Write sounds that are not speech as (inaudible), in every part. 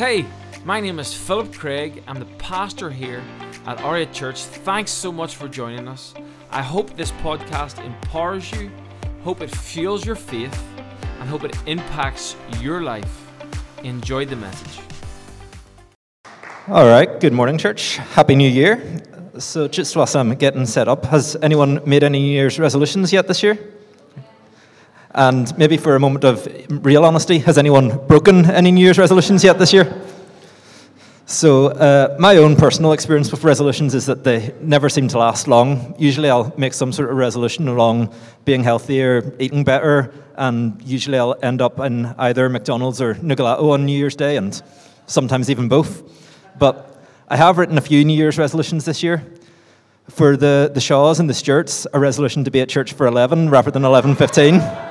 Hey, my name is Philip Craig. I'm the pastor here at R8 Church. Thanks so much for joining us. I hope this podcast empowers you, hope it fuels your faith, and hope it impacts your life. Enjoy the message. All right, good morning, church. Happy New Year. So, just whilst I'm getting set up, has anyone made any New Year's resolutions yet this year? And maybe for a moment of real honesty, has anyone broken any New Year's resolutions yet this year? So, uh, my own personal experience with resolutions is that they never seem to last long. Usually, I'll make some sort of resolution along being healthier, eating better, and usually I'll end up in either McDonald's or Nugalato on New Year's Day, and sometimes even both. But I have written a few New Year's resolutions this year. For the, the Shaws and the Stewarts, a resolution to be at church for 11 rather than 11.15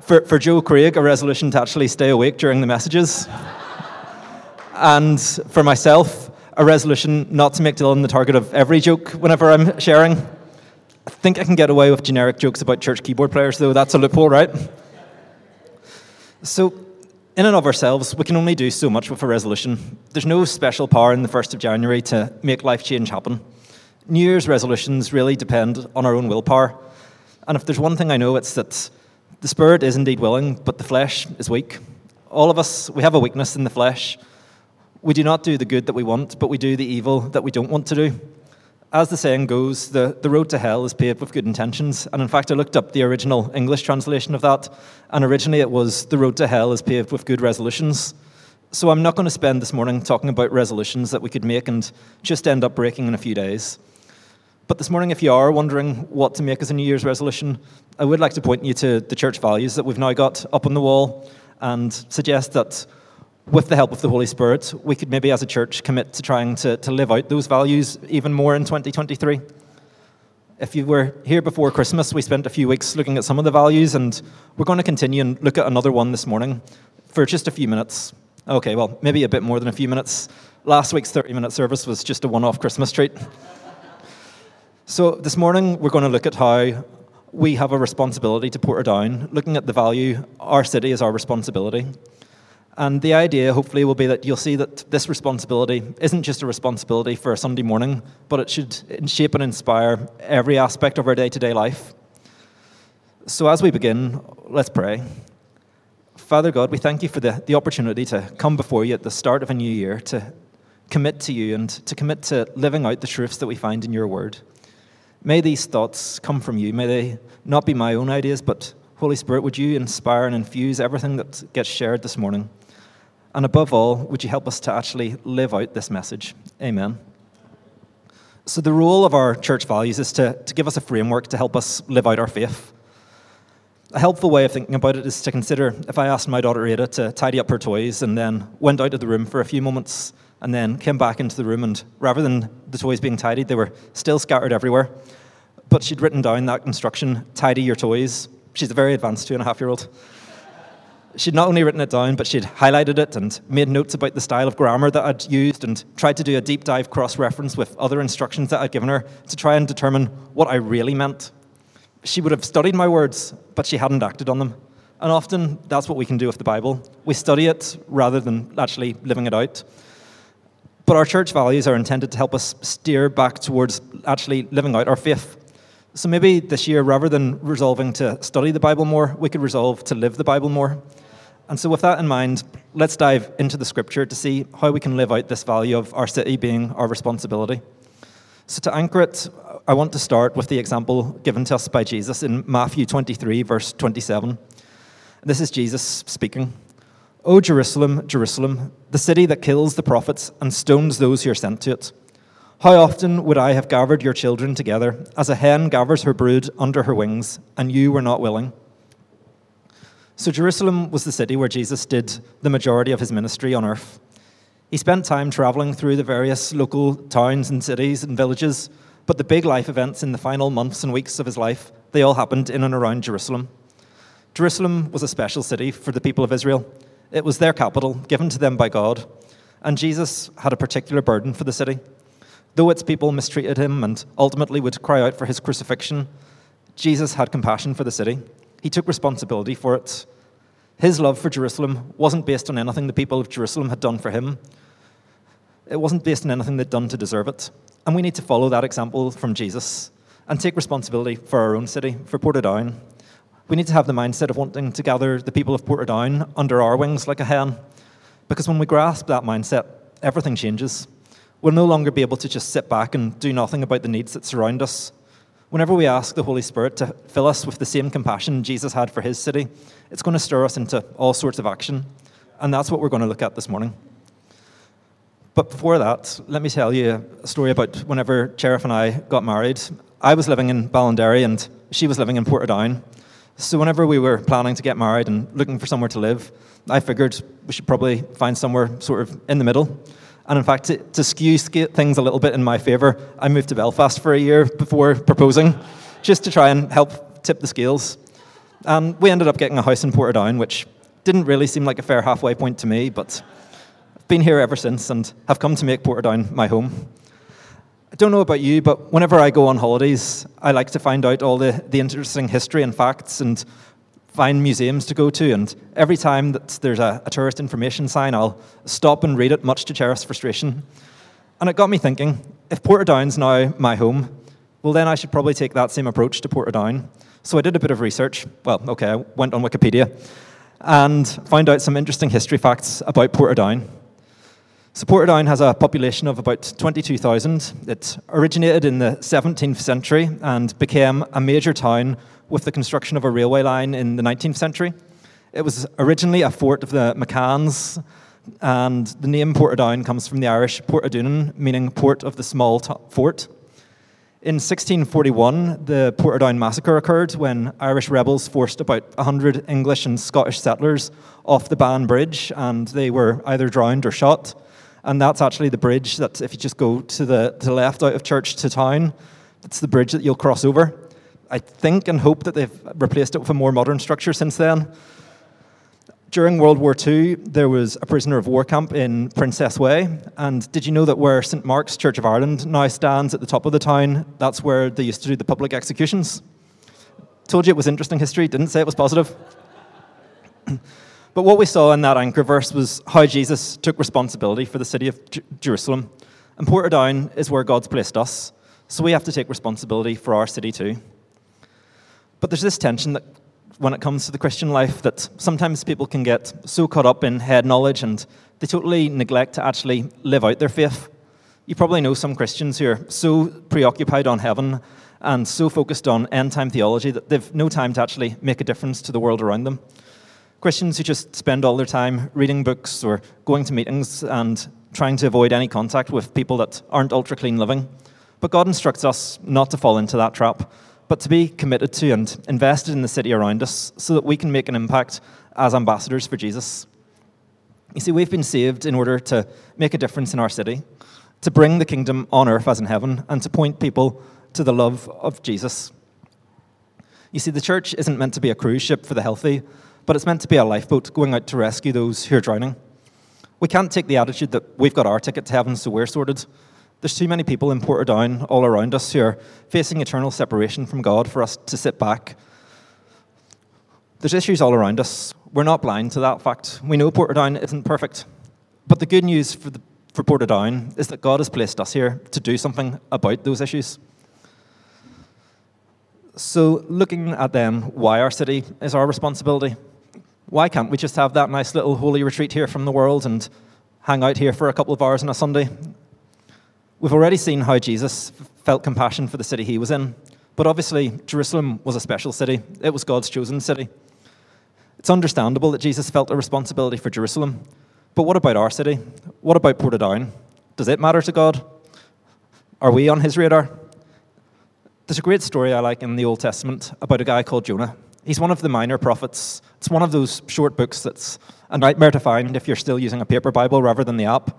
for, for Joe Craig, a resolution to actually stay awake during the messages. and for myself, a resolution not to make Dylan the target of every joke whenever I'm sharing. I think I can get away with generic jokes about church keyboard players, though. That's a loophole, right? So, in and of ourselves, we can only do so much with a resolution. There's no special power in the 1st of January to make life change happen. New Year's resolutions really depend on our own willpower. And if there's one thing I know, it's that the spirit is indeed willing, but the flesh is weak. All of us, we have a weakness in the flesh. We do not do the good that we want, but we do the evil that we don't want to do. As the saying goes, the, the road to hell is paved with good intentions. And in fact, I looked up the original English translation of that, and originally it was, the road to hell is paved with good resolutions. So I'm not going to spend this morning talking about resolutions that we could make and just end up breaking in a few days. But this morning, if you are wondering what to make as a New Year's resolution, I would like to point you to the church values that we've now got up on the wall and suggest that with the help of the Holy Spirit, we could maybe as a church commit to trying to, to live out those values even more in 2023. If you were here before Christmas, we spent a few weeks looking at some of the values, and we're going to continue and look at another one this morning for just a few minutes. Okay, well, maybe a bit more than a few minutes. Last week's 30 minute service was just a one off Christmas treat. So, this morning we're going to look at how we have a responsibility to Portadown, looking at the value our city is our responsibility. And the idea, hopefully, will be that you'll see that this responsibility isn't just a responsibility for a Sunday morning, but it should shape and inspire every aspect of our day to day life. So, as we begin, let's pray. Father God, we thank you for the, the opportunity to come before you at the start of a new year, to commit to you and to commit to living out the truths that we find in your word. May these thoughts come from you. May they not be my own ideas, but Holy Spirit, would you inspire and infuse everything that gets shared this morning? And above all, would you help us to actually live out this message? Amen. So, the role of our church values is to, to give us a framework to help us live out our faith. A helpful way of thinking about it is to consider if I asked my daughter Ada to tidy up her toys and then went out of the room for a few moments and then came back into the room, and rather than the toys being tidied, they were still scattered everywhere. But she'd written down that instruction tidy your toys. She's a very advanced two and a half year old. She'd not only written it down, but she'd highlighted it and made notes about the style of grammar that I'd used and tried to do a deep dive cross reference with other instructions that I'd given her to try and determine what I really meant. She would have studied my words, but she hadn't acted on them. And often that's what we can do with the Bible. We study it rather than actually living it out. But our church values are intended to help us steer back towards actually living out our faith. So maybe this year, rather than resolving to study the Bible more, we could resolve to live the Bible more. And so, with that in mind, let's dive into the scripture to see how we can live out this value of our city being our responsibility. So, to anchor it, I want to start with the example given to us by Jesus in Matthew 23, verse 27. This is Jesus speaking. O Jerusalem, Jerusalem, the city that kills the prophets and stones those who are sent to it. How often would I have gathered your children together, as a hen gathers her brood under her wings, and you were not willing? So, Jerusalem was the city where Jesus did the majority of his ministry on earth. He spent time traveling through the various local towns and cities and villages, but the big life events in the final months and weeks of his life, they all happened in and around Jerusalem. Jerusalem was a special city for the people of Israel. It was their capital, given to them by God, and Jesus had a particular burden for the city. Though its people mistreated him and ultimately would cry out for his crucifixion, Jesus had compassion for the city. He took responsibility for it. His love for Jerusalem wasn't based on anything the people of Jerusalem had done for him. It wasn't based on anything they'd done to deserve it. And we need to follow that example from Jesus and take responsibility for our own city, for Portadown. We need to have the mindset of wanting to gather the people of Portadown under our wings like a hen. Because when we grasp that mindset, everything changes. We'll no longer be able to just sit back and do nothing about the needs that surround us. Whenever we ask the Holy Spirit to fill us with the same compassion Jesus had for his city, it's going to stir us into all sorts of action. And that's what we're going to look at this morning. But before that, let me tell you a story about whenever Cherif and I got married. I was living in Ballinderry and she was living in Portadown. So whenever we were planning to get married and looking for somewhere to live, I figured we should probably find somewhere sort of in the middle. And in fact, to, to skew things a little bit in my favour, I moved to Belfast for a year before proposing, just to try and help tip the scales. And we ended up getting a house in Portadown, which didn't really seem like a fair halfway point to me, but I've been here ever since and have come to make Portadown my home. Don't know about you, but whenever I go on holidays, I like to find out all the, the interesting history and facts and find museums to go to, and every time that there's a, a tourist information sign, I'll stop and read it, much to Sheriff's frustration. And it got me thinking if Portadown's now my home, well, then I should probably take that same approach to Portadown. So I did a bit of research. Well, okay, I went on Wikipedia and found out some interesting history facts about Portadown. So Portadown has a population of about 22,000. It originated in the 17th century and became a major town with the construction of a railway line in the 19th century. It was originally a fort of the McCanns, and the name Portadown comes from the Irish Portadunan, meaning port of the small t- fort. In 1641, the Portadown massacre occurred when Irish rebels forced about 100 English and Scottish settlers off the Bann Bridge, and they were either drowned or shot. And that's actually the bridge that, if you just go to the, to the left out of church to town, it's the bridge that you'll cross over. I think and hope that they've replaced it with a more modern structure since then. During World War II, there was a prisoner of war camp in Princess Way. And did you know that where St. Mark's Church of Ireland now stands at the top of the town, that's where they used to do the public executions? Told you it was interesting history, didn't say it was positive. (clears throat) but what we saw in that anchor verse was how Jesus took responsibility for the city of J- Jerusalem. And Portadown is where God's placed us, so we have to take responsibility for our city too. But there's this tension that when it comes to the Christian life that sometimes people can get so caught up in head knowledge and they totally neglect to actually live out their faith. You probably know some Christians who are so preoccupied on heaven and so focused on end time theology that they've no time to actually make a difference to the world around them. Christians who just spend all their time reading books or going to meetings and trying to avoid any contact with people that aren't ultra clean living. But God instructs us not to fall into that trap but to be committed to and invested in the city around us so that we can make an impact as ambassadors for Jesus. You see, we've been saved in order to make a difference in our city, to bring the kingdom on earth as in heaven, and to point people to the love of Jesus. You see, the church isn't meant to be a cruise ship for the healthy, but it's meant to be a lifeboat going out to rescue those who are drowning. We can't take the attitude that we've got our ticket to heaven, so we're sorted. There's too many people in Portadown all around us who are facing eternal separation from God for us to sit back. There's issues all around us. We're not blind to that fact. We know Portadown isn't perfect. But the good news for, the, for Portadown is that God has placed us here to do something about those issues. So, looking at then why our city is our responsibility, why can't we just have that nice little holy retreat here from the world and hang out here for a couple of hours on a Sunday We've already seen how Jesus felt compassion for the city he was in, but obviously, Jerusalem was a special city. It was God's chosen city. It's understandable that Jesus felt a responsibility for Jerusalem, but what about our city? What about Portadown? Does it matter to God? Are we on his radar? There's a great story I like in the Old Testament about a guy called Jonah. He's one of the minor prophets. It's one of those short books that's a nightmare to find if you're still using a paper Bible rather than the app.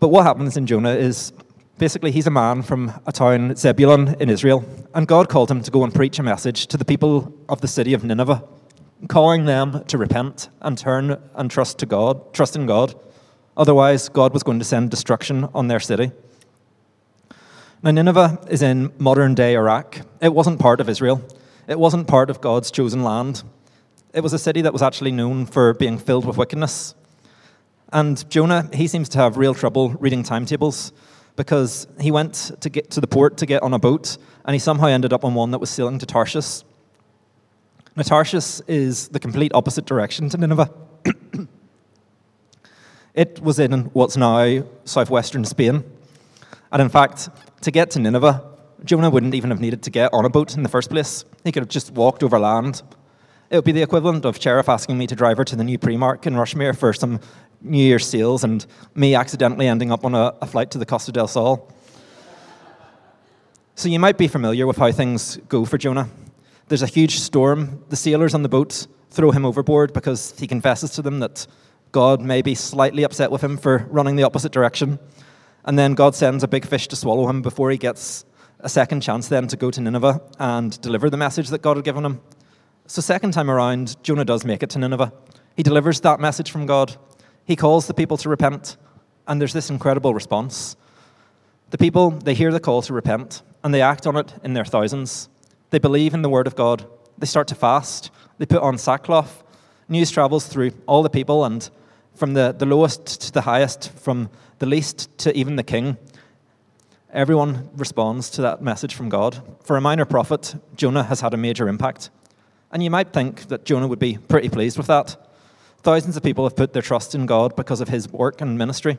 But what happens in Jonah is basically he's a man from a town, Zebulun, in Israel, and God called him to go and preach a message to the people of the city of Nineveh, calling them to repent and turn and trust to God, trust in God. Otherwise, God was going to send destruction on their city. Now, Nineveh is in modern day Iraq. It wasn't part of Israel. It wasn't part of God's chosen land. It was a city that was actually known for being filled with wickedness. And Jonah, he seems to have real trouble reading timetables because he went to get to the port to get on a boat and he somehow ended up on one that was sailing to Tarshish. Now, Tarshish is the complete opposite direction to Nineveh. (coughs) it was in what's now southwestern Spain. And in fact, to get to Nineveh, Jonah wouldn't even have needed to get on a boat in the first place. He could have just walked over land. It would be the equivalent of Sheriff asking me to drive her to the new Primark in Rushmere for some New Year's sales and me accidentally ending up on a, a flight to the Costa del Sol. So you might be familiar with how things go for Jonah. There's a huge storm. The sailors on the boat throw him overboard because he confesses to them that God may be slightly upset with him for running the opposite direction. And then God sends a big fish to swallow him before he gets a second chance then to go to Nineveh and deliver the message that God had given him. So, second time around, Jonah does make it to Nineveh. He delivers that message from God. He calls the people to repent, and there's this incredible response. The people, they hear the call to repent, and they act on it in their thousands. They believe in the word of God. They start to fast. They put on sackcloth. News travels through all the people, and from the, the lowest to the highest, from the least to even the king, everyone responds to that message from God. For a minor prophet, Jonah has had a major impact. And you might think that Jonah would be pretty pleased with that. Thousands of people have put their trust in God because of his work and ministry.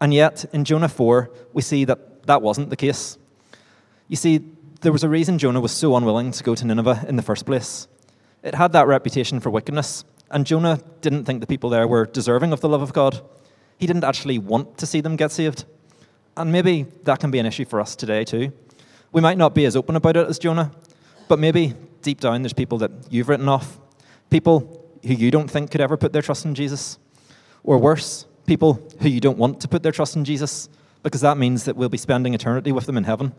And yet, in Jonah 4, we see that that wasn't the case. You see, there was a reason Jonah was so unwilling to go to Nineveh in the first place. It had that reputation for wickedness, and Jonah didn't think the people there were deserving of the love of God. He didn't actually want to see them get saved. And maybe that can be an issue for us today, too. We might not be as open about it as Jonah, but maybe deep down there's people that you've written off, people who you don't think could ever put their trust in Jesus. Or worse, people who you don't want to put their trust in Jesus, because that means that we'll be spending eternity with them in heaven.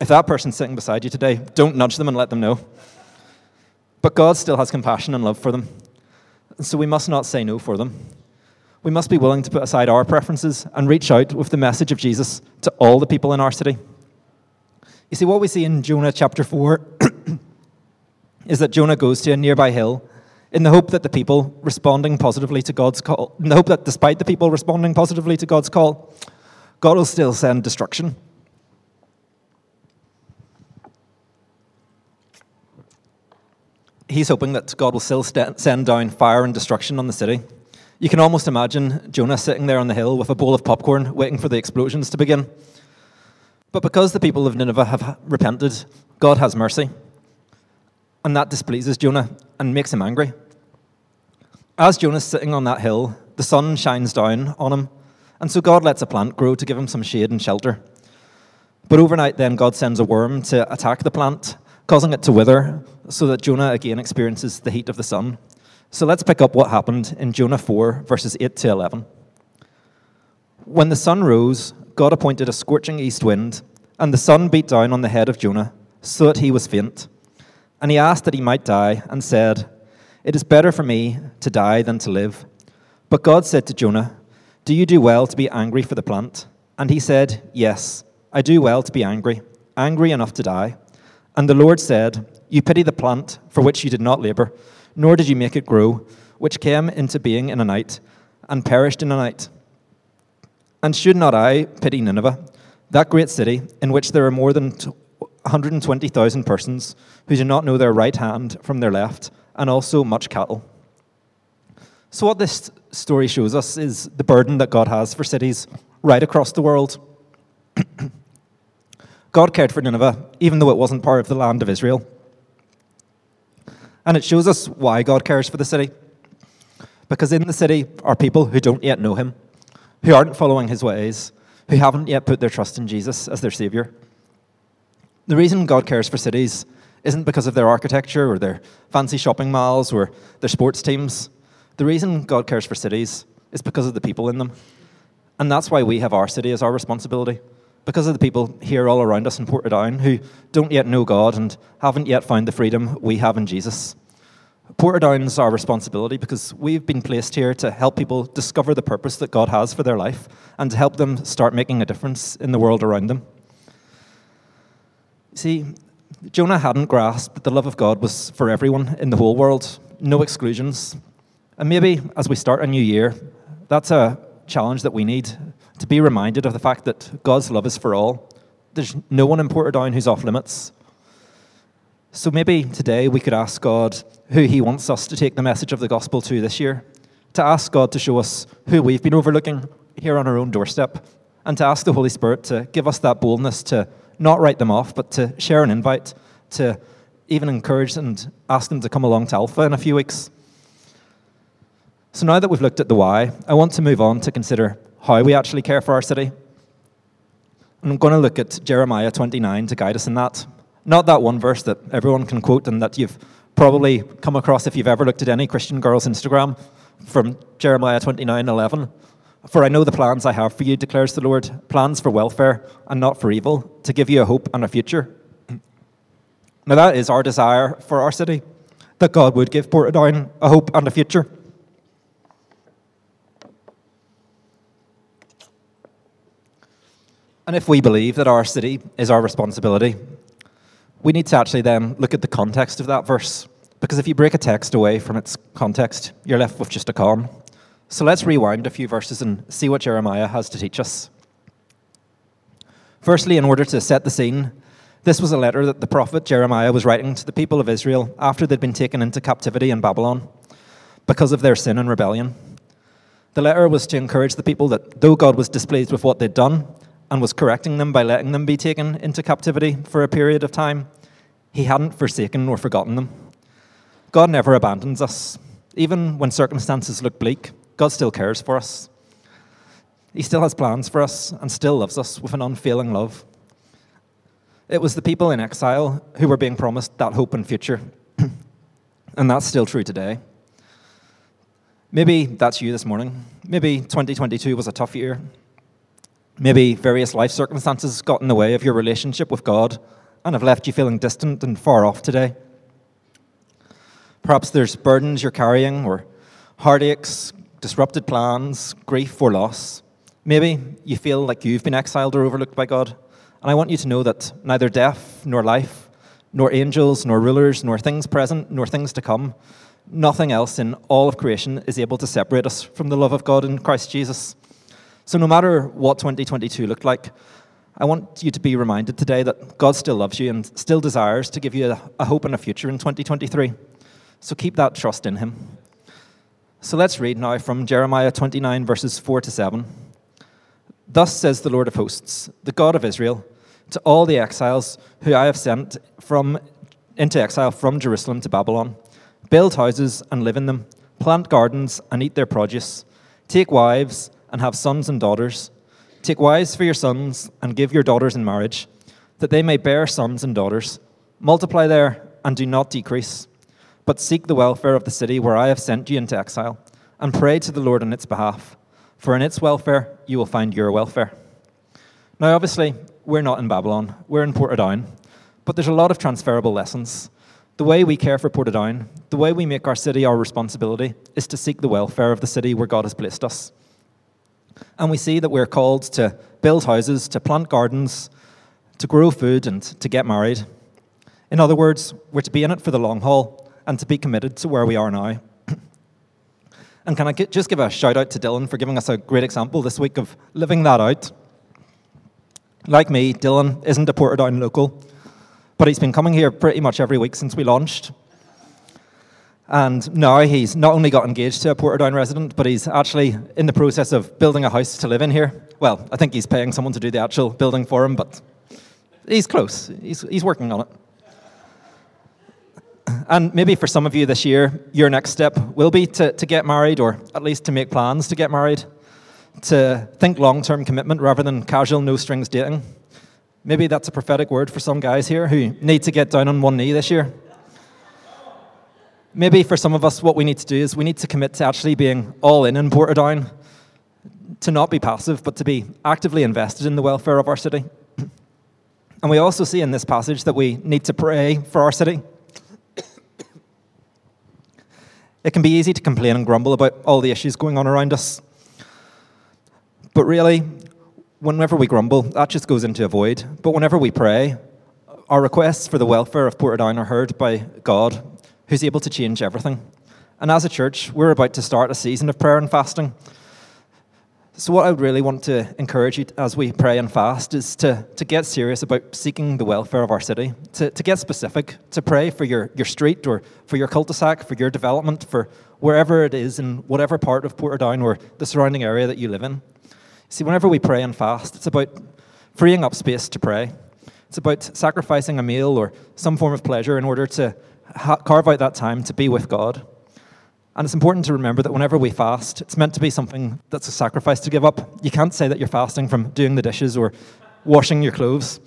If that person's sitting beside you today, don't nudge them and let them know. But God still has compassion and love for them. So we must not say no for them. We must be willing to put aside our preferences and reach out with the message of Jesus to all the people in our city. You see, what we see in Jonah chapter 4 (clears throat) is that Jonah goes to a nearby hill in the hope that the people responding positively to God's call, in the hope that despite the people responding positively to God's call, God will still send destruction. He's hoping that God will still send down fire and destruction on the city. You can almost imagine Jonah sitting there on the hill with a bowl of popcorn, waiting for the explosions to begin. But because the people of Nineveh have repented, God has mercy. And that displeases Jonah and makes him angry. As Jonah's sitting on that hill, the sun shines down on him, and so God lets a plant grow to give him some shade and shelter. But overnight, then, God sends a worm to attack the plant, causing it to wither, so that Jonah again experiences the heat of the sun. So let's pick up what happened in Jonah 4, verses 8 to 11. When the sun rose, God appointed a scorching east wind, and the sun beat down on the head of Jonah, so that he was faint. And he asked that he might die, and said, It is better for me to die than to live. But God said to Jonah, Do you do well to be angry for the plant? And he said, Yes, I do well to be angry, angry enough to die. And the Lord said, You pity the plant for which you did not labor, nor did you make it grow, which came into being in a night, and perished in a night. And should not I pity Nineveh, that great city, in which there are more than 120,000 persons who do not know their right hand from their left, and also much cattle. So, what this story shows us is the burden that God has for cities right across the world. (clears throat) God cared for Nineveh, even though it wasn't part of the land of Israel. And it shows us why God cares for the city. Because in the city are people who don't yet know Him, who aren't following His ways, who haven't yet put their trust in Jesus as their Savior. The reason God cares for cities isn't because of their architecture or their fancy shopping malls or their sports teams. The reason God cares for cities is because of the people in them. And that's why we have our city as our responsibility. Because of the people here all around us in Portadown who don't yet know God and haven't yet found the freedom we have in Jesus. Portadown's our responsibility because we've been placed here to help people discover the purpose that God has for their life and to help them start making a difference in the world around them. See, Jonah hadn't grasped that the love of God was for everyone in the whole world, no exclusions. And maybe as we start a new year, that's a challenge that we need to be reminded of the fact that God's love is for all. There's no one in Portadown who's off limits. So maybe today we could ask God who He wants us to take the message of the gospel to this year, to ask God to show us who we've been overlooking here on our own doorstep, and to ask the Holy Spirit to give us that boldness to not write them off, but to share an invite, to even encourage and ask them to come along to Alpha in a few weeks. So now that we've looked at the why, I want to move on to consider how we actually care for our city. And I'm going to look at Jeremiah 29 to guide us in that. Not that one verse that everyone can quote and that you've probably come across if you've ever looked at any Christian girl's Instagram from Jeremiah 29 11. For I know the plans I have for you, declares the Lord plans for welfare and not for evil, to give you a hope and a future. Now, that is our desire for our city, that God would give Portadown a hope and a future. And if we believe that our city is our responsibility, we need to actually then look at the context of that verse. Because if you break a text away from its context, you're left with just a calm. So let's rewind a few verses and see what Jeremiah has to teach us. Firstly, in order to set the scene, this was a letter that the prophet Jeremiah was writing to the people of Israel after they'd been taken into captivity in Babylon because of their sin and rebellion. The letter was to encourage the people that though God was displeased with what they'd done and was correcting them by letting them be taken into captivity for a period of time, he hadn't forsaken or forgotten them. God never abandons us. Even when circumstances look bleak, God still cares for us. He still has plans for us and still loves us with an unfailing love. It was the people in exile who were being promised that hope and future. (clears throat) and that's still true today. Maybe that's you this morning. Maybe 2022 was a tough year. Maybe various life circumstances got in the way of your relationship with God and have left you feeling distant and far off today. Perhaps there's burdens you're carrying, or heartaches, disrupted plans, grief, or loss. Maybe you feel like you've been exiled or overlooked by God. And I want you to know that neither death, nor life, nor angels, nor rulers, nor things present, nor things to come, nothing else in all of creation is able to separate us from the love of God in Christ Jesus. So, no matter what 2022 looked like, I want you to be reminded today that God still loves you and still desires to give you a, hope and a future in 2023. So, keep that trust in Him. So, let's read now from Jeremiah 29, verses 4 to 7. Thus says the Lord of hosts, the God of Israel, to all the exiles who I have sent from, into exile from Jerusalem to Babylon build houses and live in them, plant gardens and eat their produce, take wives and have sons and daughters. Take wives for your sons and give your daughters in marriage, that they may bear sons and daughters. Multiply there and do not decrease, but seek the welfare of the city where I have sent you into exile, and pray to the Lord on its behalf, for in its welfare you will find your welfare. Now, obviously, we're not in Babylon, we're in Portadown, but there's a lot of transferable lessons. The way we care for Portadown, the way we make our city our responsibility, is to seek the welfare of the city where God has placed us. And we see that we're called to build houses, to plant gardens, to grow food, and to get married. In other words, we're to be in it for the long haul and to be committed to where we are now. (clears throat) and can I get, just give a shout out to Dylan for giving us a great example this week of living that out? Like me, Dylan isn't a Portadown local, but he's been coming here pretty much every week since we launched. And now he's not only got engaged to a Portadown resident, but he's actually in the process of building a house to live in here. Well, I think he's paying someone to do the actual building for him, but he's close. He's, he's working on it. And maybe for some of you this year, your next step will be to, to get married, or at least to make plans to get married, to think long term commitment rather than casual, no strings dating. Maybe that's a prophetic word for some guys here who need to get down on one knee this year maybe for some of us, what we need to do is we need to commit to actually being all in in Portadown, to not be passive, but to be actively invested in the welfare of our city. (clears throat) And we also see in this passage that we need to pray for our city. (clears throat) It can be easy to complain and grumble about all the issues going on around us. But really, whenever we grumble, that just goes into a void. But whenever we pray, our requests for the welfare of Portadown are heard by God who's able to change everything. And as a church, we're about to start a season of prayer and fasting. So, what I would really want to encourage you as we pray and fast is to, to get serious about seeking the welfare of our city, to, to get specific, to pray for your, your street or for your cul de sac, for your development, for wherever it is in whatever part of Portadown or the surrounding area that you live in. See, whenever we pray and fast, it's about freeing up space to pray. It's about sacrificing a meal or some form of pleasure in order to ha- carve out that time to be with God. And it's important to remember that whenever we fast, it's meant to be something that's a sacrifice to give up. You can't say that you're fasting from doing the dishes or washing your clothes,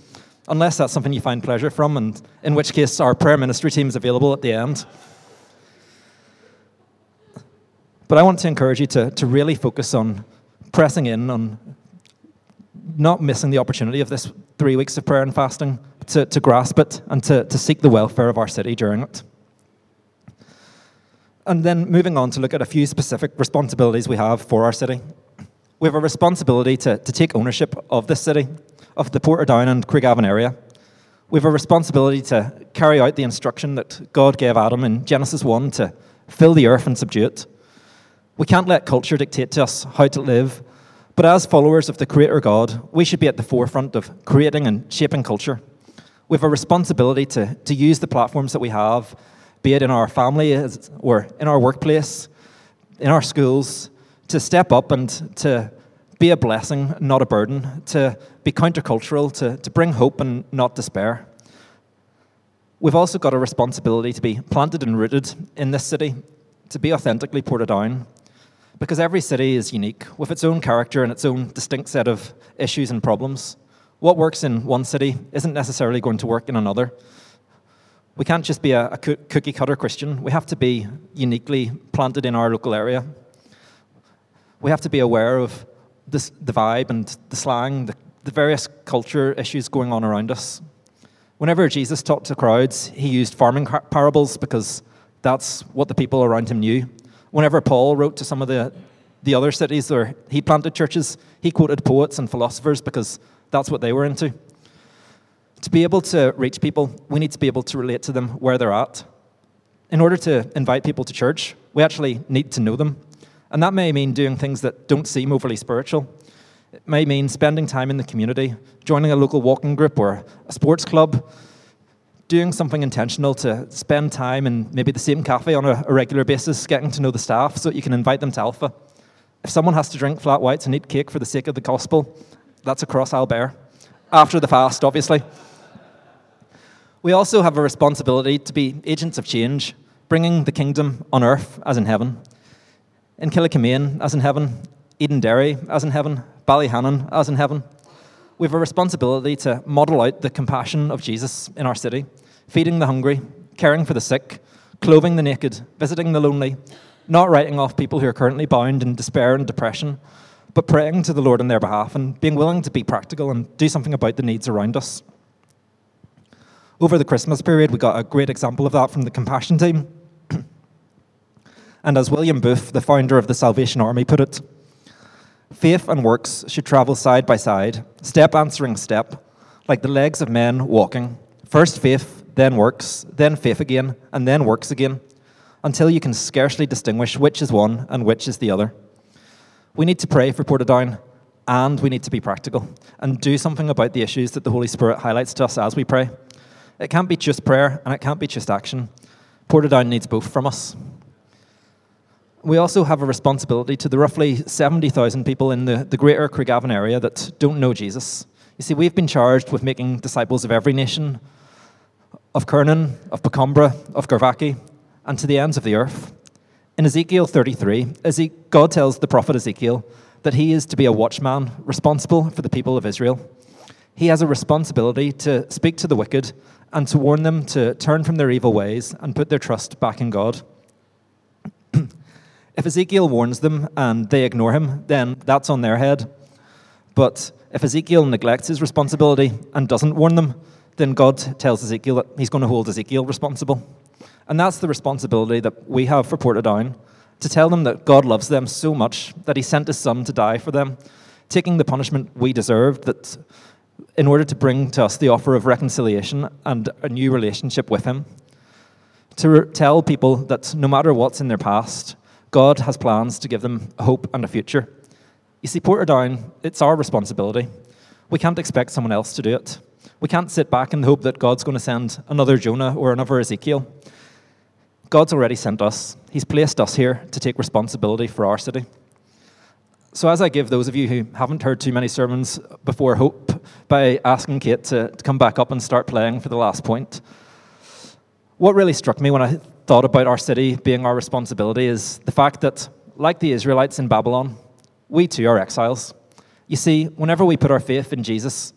unless that's something you find pleasure from, and in which case our prayer ministry team is available at the end. But I want to encourage you to, to really focus on pressing in on not missing the opportunity of this three weeks of prayer and fasting, to, to grasp it and to, to seek the welfare of our city during it. And then moving on to look at a few specific responsibilities we have for our city. We have a responsibility to, to take ownership of this city, of the Portadown and Craigavon area. We have a responsibility to carry out the instruction that God gave Adam in Genesis 1 to fill the earth and subdue it. We can't let culture dictate to us how to live, but as followers of the Creator God, we should be at the forefront of creating and shaping culture. We have a responsibility to, to use the platforms that we have, be it in our family or in our workplace, in our schools, to step up and to be a blessing, not a burden, to be countercultural, to, to bring hope and not despair. We've also got a responsibility to be planted and rooted in this city, to be authentically Portadown, because every city is unique with its own character and its own distinct set of issues and problems. What works in one city isn't necessarily going to work in another. We can't just be a, a cookie cutter Christian, we have to be uniquely planted in our local area. We have to be aware of this, the vibe and the slang, the, the various culture issues going on around us. Whenever Jesus talked to crowds, he used farming parables because that's what the people around him knew. Whenever Paul wrote to some of the, the other cities where he planted churches, he quoted poets and philosophers because that's what they were into. To be able to reach people, we need to be able to relate to them where they're at. In order to invite people to church, we actually need to know them. And that may mean doing things that don't seem overly spiritual. It may mean spending time in the community, joining a local walking group or a sports club, doing something intentional to spend time in maybe the same cafe on a, regular basis, getting to know the staff so that you can invite them to Alpha. If someone has to drink flat whites and eat cake for the sake of the gospel, that's a cross I'll bear. After the fast, obviously. We also have a responsibility to be agents of change, bringing the kingdom on earth as in heaven. In Killicomaine, as in heaven, Eden Edenderry, as in heaven, Ballyhannon, as in heaven. We have a responsibility to model out the compassion of Jesus in our city feeding the hungry, caring for the sick, clothing the naked, visiting the lonely, not writing off people who are currently bound in despair and depression, but praying to the Lord on their behalf and being willing to be practical and do something about the needs around us. Over the Christmas period, we got a great example of that from the Compassion team. and as William Booth, the founder of the Salvation Army, put it, faith and works should travel side by side, step answering step, like the legs of men walking. First faith, then works, then faith again, and then works again, until you can scarcely distinguish which is one and which is the other. We need to pray for Portadown, and we need to be practical and do something about the issues that the Holy Spirit highlights to us as we pray. It can't be just prayer, and it can't be just action. Portadown needs both from us. We also have a responsibility to the roughly 70,000 people in the, the greater Craigavon area that don't know Jesus. You see, we've been charged with making disciples of every nation, of Kernan, of Pacombra, of Garvaghy, and to the ends of the earth. In Ezekiel 33, God tells the prophet Ezekiel that he is to be a watchman responsible for the people of Israel. He has a responsibility to speak to the wicked and to warn them to turn from their evil ways and put their trust back in God. (clears throat) if Ezekiel warns them and they ignore him, then that's on their head. But if Ezekiel neglects his responsibility and doesn't warn them, then God tells Ezekiel that he's going to hold Ezekiel responsible. And that's the responsibility that we have for Portadown to tell them that God loves them so much that he sent his son to die for them, taking the punishment we deserved, that in order to bring to us the offer of reconciliation and a new relationship with him. to re- tell people that no matter what's in their past, God has plans to give them hope and a future. You see, Portadown, it's our responsibility. We can't expect someone else to do it. We can't sit back and hope that God's going to send another Jonah or another Ezekiel. God's already sent us. He's placed us here to take responsibility for our city. So, as I give those of you who haven't heard too many sermons before hope by asking Kate to, to come back up and start playing for the last point, what really struck me when I thought about our city being our responsibility is the fact that, like the Israelites in Babylon, we too are exiles. You see, whenever we put our faith in Jesus,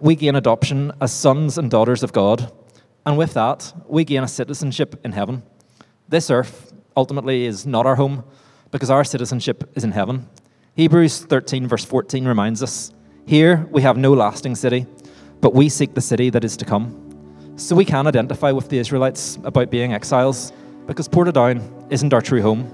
we gain adoption as sons and daughters of God, and with that, we gain a citizenship in heaven. This earth ultimately is not our home because our citizenship is in heaven. Hebrews 13, verse 14 reminds us Here we have no lasting city, but we seek the city that is to come. So we can identify with the Israelites about being exiles because Portadown isn't our true home.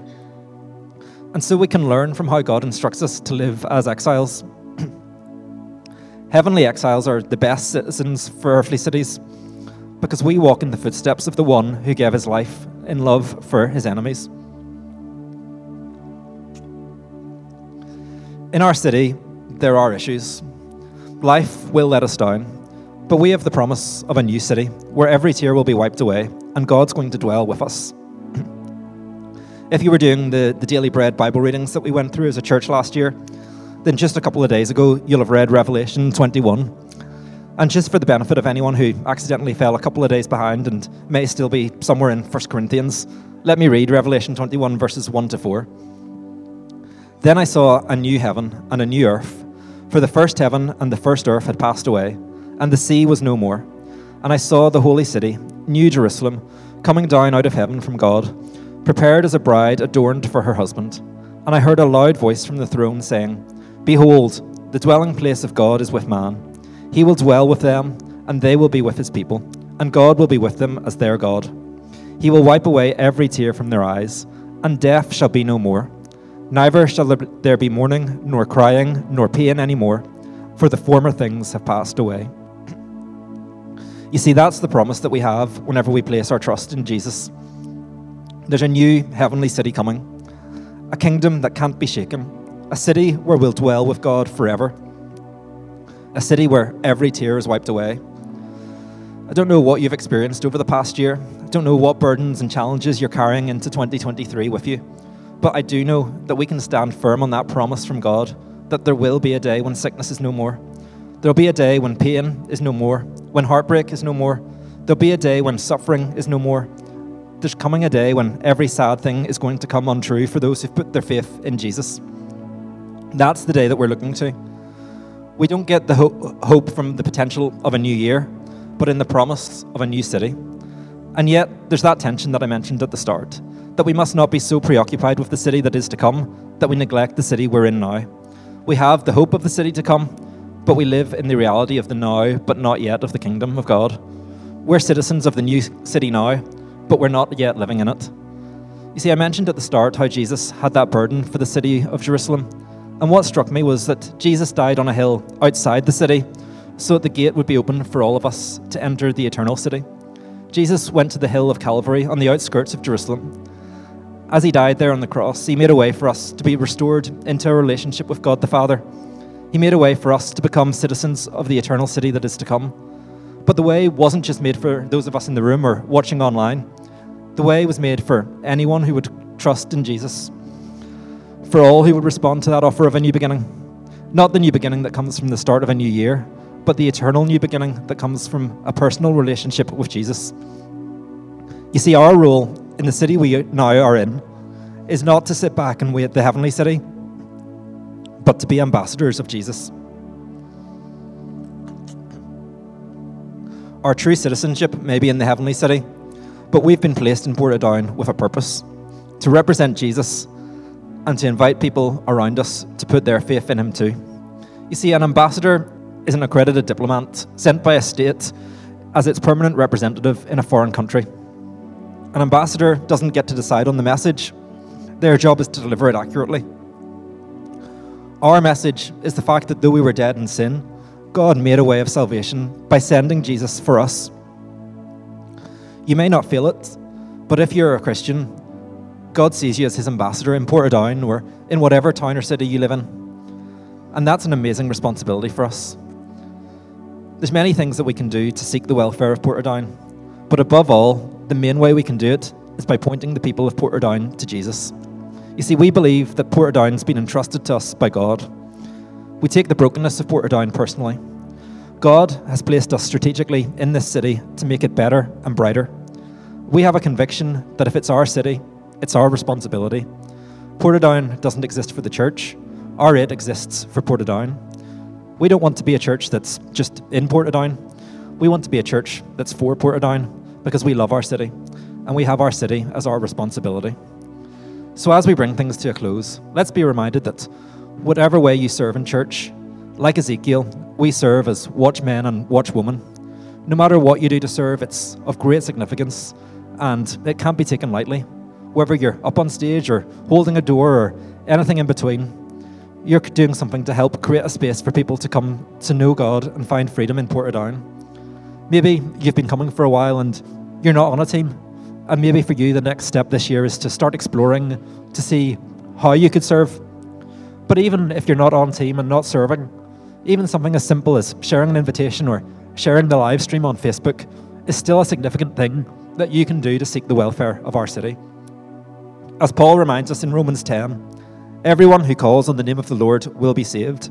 And so we can learn from how God instructs us to live as exiles. (clears throat) Heavenly exiles are the best citizens for earthly cities because we walk in the footsteps of the one who gave his life in love for his enemies. In our city, there are issues. Life will let us down, but we have the promise of a new city where every tear will be wiped away and God's going to dwell with us. (clears throat) if you were doing the, the daily bread Bible readings that we went through as a church last year, then just a couple of days ago, you'll have read Revelation 21. And just for the benefit of anyone who accidentally fell a couple of days behind and may still be somewhere in 1 Corinthians, let me read Revelation 21, verses 1 to 4. Then I saw a new heaven and a new earth, for the first heaven and the first earth had passed away, and the sea was no more. And I saw the holy city, New Jerusalem, coming down out of heaven from God, prepared as a bride adorned for her husband. And I heard a loud voice from the throne saying, Behold, the dwelling place of God is with man. He will dwell with them, and they will be with his people, and God will be with them as their God. He will wipe away every tear from their eyes, and death shall be no more. Neither shall there be mourning, nor crying, nor pain any more, for the former things have passed away. (clears throat) You see, that's the promise that we have whenever we place our trust in Jesus. There's a new heavenly city coming, a kingdom that can't be shaken, a city where we'll dwell with God forever, a city where every tear is wiped away. I don't know what you've experienced over the past year. I don't know what burdens and challenges you're carrying into 2023 with you. But I do know that we can stand firm on that promise from God that there will be a day when sickness is no more. There'll be a day when pain is no more, when heartbreak is no more. There'll be a day when suffering is no more. There's coming a day when every sad thing is going to come untrue for those who've put their faith in Jesus. That's the day that we're looking to. We don't get the ho- hope from the potential of a new year, but in the promise of a new city. And yet, there's that tension that I mentioned at the start that we must not be so preoccupied with the city that is to come that we neglect the city we're in now. We have the hope of the city to come, but we live in the reality of the now, but not yet of the kingdom of God. We're citizens of the new city now, but we're not yet living in it. You see, I mentioned at the start how Jesus had that burden for the city of Jerusalem. And what struck me was that Jesus died on a hill outside the city so that the gate would be open for all of us to enter the eternal city. Jesus went to the hill of Calvary on the outskirts of Jerusalem as he died there on the cross, he made a way for us to be restored into a relationship with God the Father. He made a way for us to become citizens of the eternal city that is to come. But the way wasn't just made for those of us in the room or watching online. The way was made for anyone who would trust in Jesus, for all who would respond to that offer of a new beginning. Not the new beginning that comes from the start of a new year, but the eternal new beginning that comes from a personal relationship with Jesus. You see, our role in the city we now are in is not to sit back and wait the heavenly city, but to be ambassadors of Jesus. Our true citizenship may be in the heavenly city, but we've been placed and in Portadown with a purpose to represent Jesus and to invite people around us to put their faith in him too. You see, an ambassador is an accredited diplomat sent by a state as its permanent representative in a foreign country. An ambassador doesn't get to decide on the message, their job is to deliver it accurately. Our message is the fact that though we were dead in sin, God made a way of salvation by sending Jesus for us. You may not feel it, But if you're a Christian, God sees you as his ambassador in Portadown or in whatever town or city you live in. And that's an amazing responsibility for us. There's many things that we can do to seek the welfare of Portadown, but above all, the main way we can do it is by pointing the people of Portadown to Jesus. You see, we believe that Portadown's been entrusted to us by God. We take the brokenness of Portadown personally. God has placed us strategically in this city to make it better and brighter. We have a conviction that if it's our city, it's our responsibility. Portadown doesn't exist for the church, R8 exists for Portadown. We don't want to be a church that's just in Portadown. We want to be a church that's for Portadown because we love our city and we have our city as our responsibility. So, as we bring things to a close, let's be reminded that whatever way you serve in church, like Ezekiel, we serve as watchmen and watchwomen. No matter what you do to serve, it's of great significance and it can't be taken lightly. Whether you're up on stage or holding a door or anything in between, you're doing something to help create a space for people to come to know God and find freedom in Portadown. Maybe you've been coming for a while and you're not on a team. And maybe for you, the next step this year is to start exploring to see how you could serve. But even if you're not on team and not serving, even something as simple as sharing an invitation or sharing the live stream on Facebook is still a significant thing that you can do to seek the welfare of our city. As Paul reminds us in Romans 10, Everyone who calls on the name of the Lord will be saved.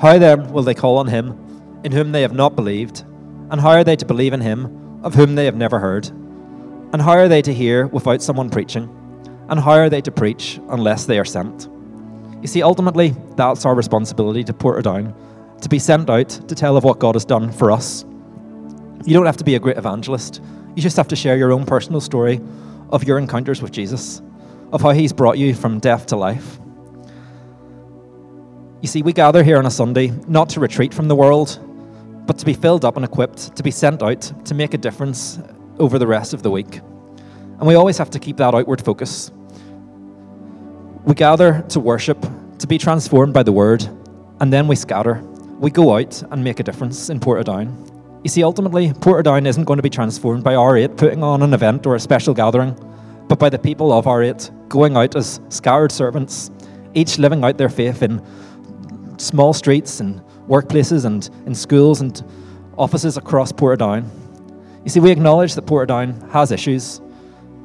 How then will they call on him in whom they have not believed? And how are they to believe in him of whom they have never heard? And how are they to hear without someone preaching? And how are they to preach unless they are sent? You see, ultimately, that's our responsibility to Portadown, to be sent out to tell of what God has done for us. You don't have to be a great evangelist, you just have to share your own personal story of your encounters with Jesus of how He's brought you from death to life. You see, we gather here on a Sunday not to retreat from the world, but to be filled up and equipped, to be sent out to make a difference over the rest of the week. And we always have to keep that outward focus. We gather to worship, to be transformed by the word, and then we scatter. We go out and make a difference in Portadown. You see, ultimately, Portadown isn't going to be transformed by R8 putting on an event or a special gathering but by the people of R8, going out as scattered servants, each living out their faith in small streets and workplaces and in schools and offices across Portadown. You see, we acknowledge that Portadown has issues,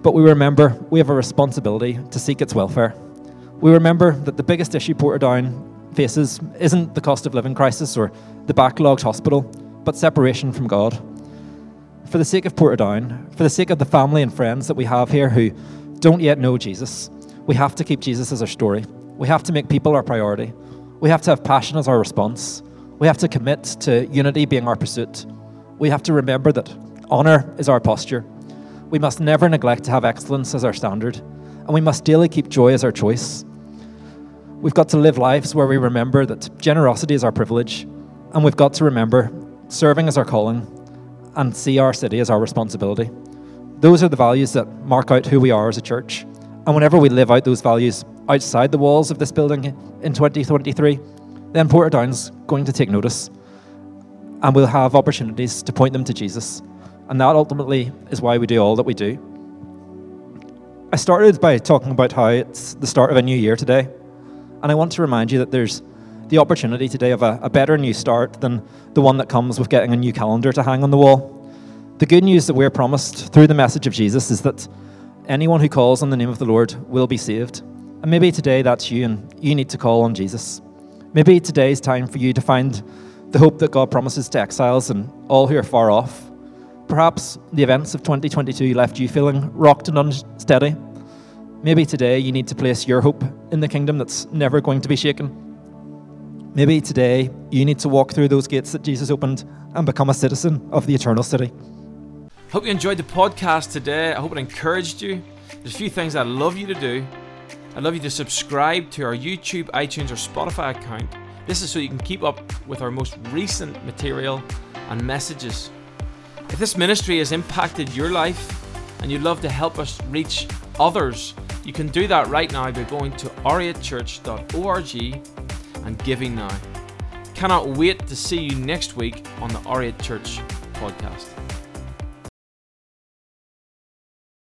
but we remember we have a responsibility to seek its welfare. We remember that the biggest issue Portadown faces isn't the cost of living crisis or the backlogged hospital, but separation from God for the sake of Portadown, for the sake of the family and friends that we have here who don't yet know Jesus, we have to keep Jesus as our story. We have to make people our priority. We have to have passion as our response. We have to commit to unity being our pursuit. We have to remember that honour is our posture. We must never neglect to have excellence as our standard, and we must daily keep joy as our choice. We've got to live lives where we remember that generosity is our privilege, and we've got to remember serving is our calling and see our city as our responsibility. Those are the values that mark out who we are as a church. And whenever we live out those values outside the walls of this building in 2023, then Portadown's going to take notice and we'll have opportunities to point them to Jesus. And that ultimately is why we do all that we do. I started by talking about how it's the start of a new year today. And I want to remind you that there's the opportunity today of a, a better new start than the one that comes with getting a new calendar to hang on the wall. The good news that we're promised through the message of Jesus is that anyone who calls on the name of the Lord will be saved. And maybe today that's you and you need to call on Jesus. Maybe today is time for you to find the hope that God promises to exiles and all who are far off. Perhaps the events of 2022 left you feeling rocked and unsteady. Maybe today you need to place your hope in the kingdom that's never going to be shaken. Maybe today you need to walk through those gates that Jesus opened and become a citizen of the eternal city. Hope you enjoyed the podcast today. I hope it encouraged you. There's a few things I'd love you to do. I'd love you to subscribe to our YouTube, iTunes, or Spotify account. This is so you can keep up with our most recent material and messages. If this ministry has impacted your life and you'd love to help us reach others, you can do that right now by going to r8church.org and giving now. Cannot wait to see you next week on the R8 Church podcast.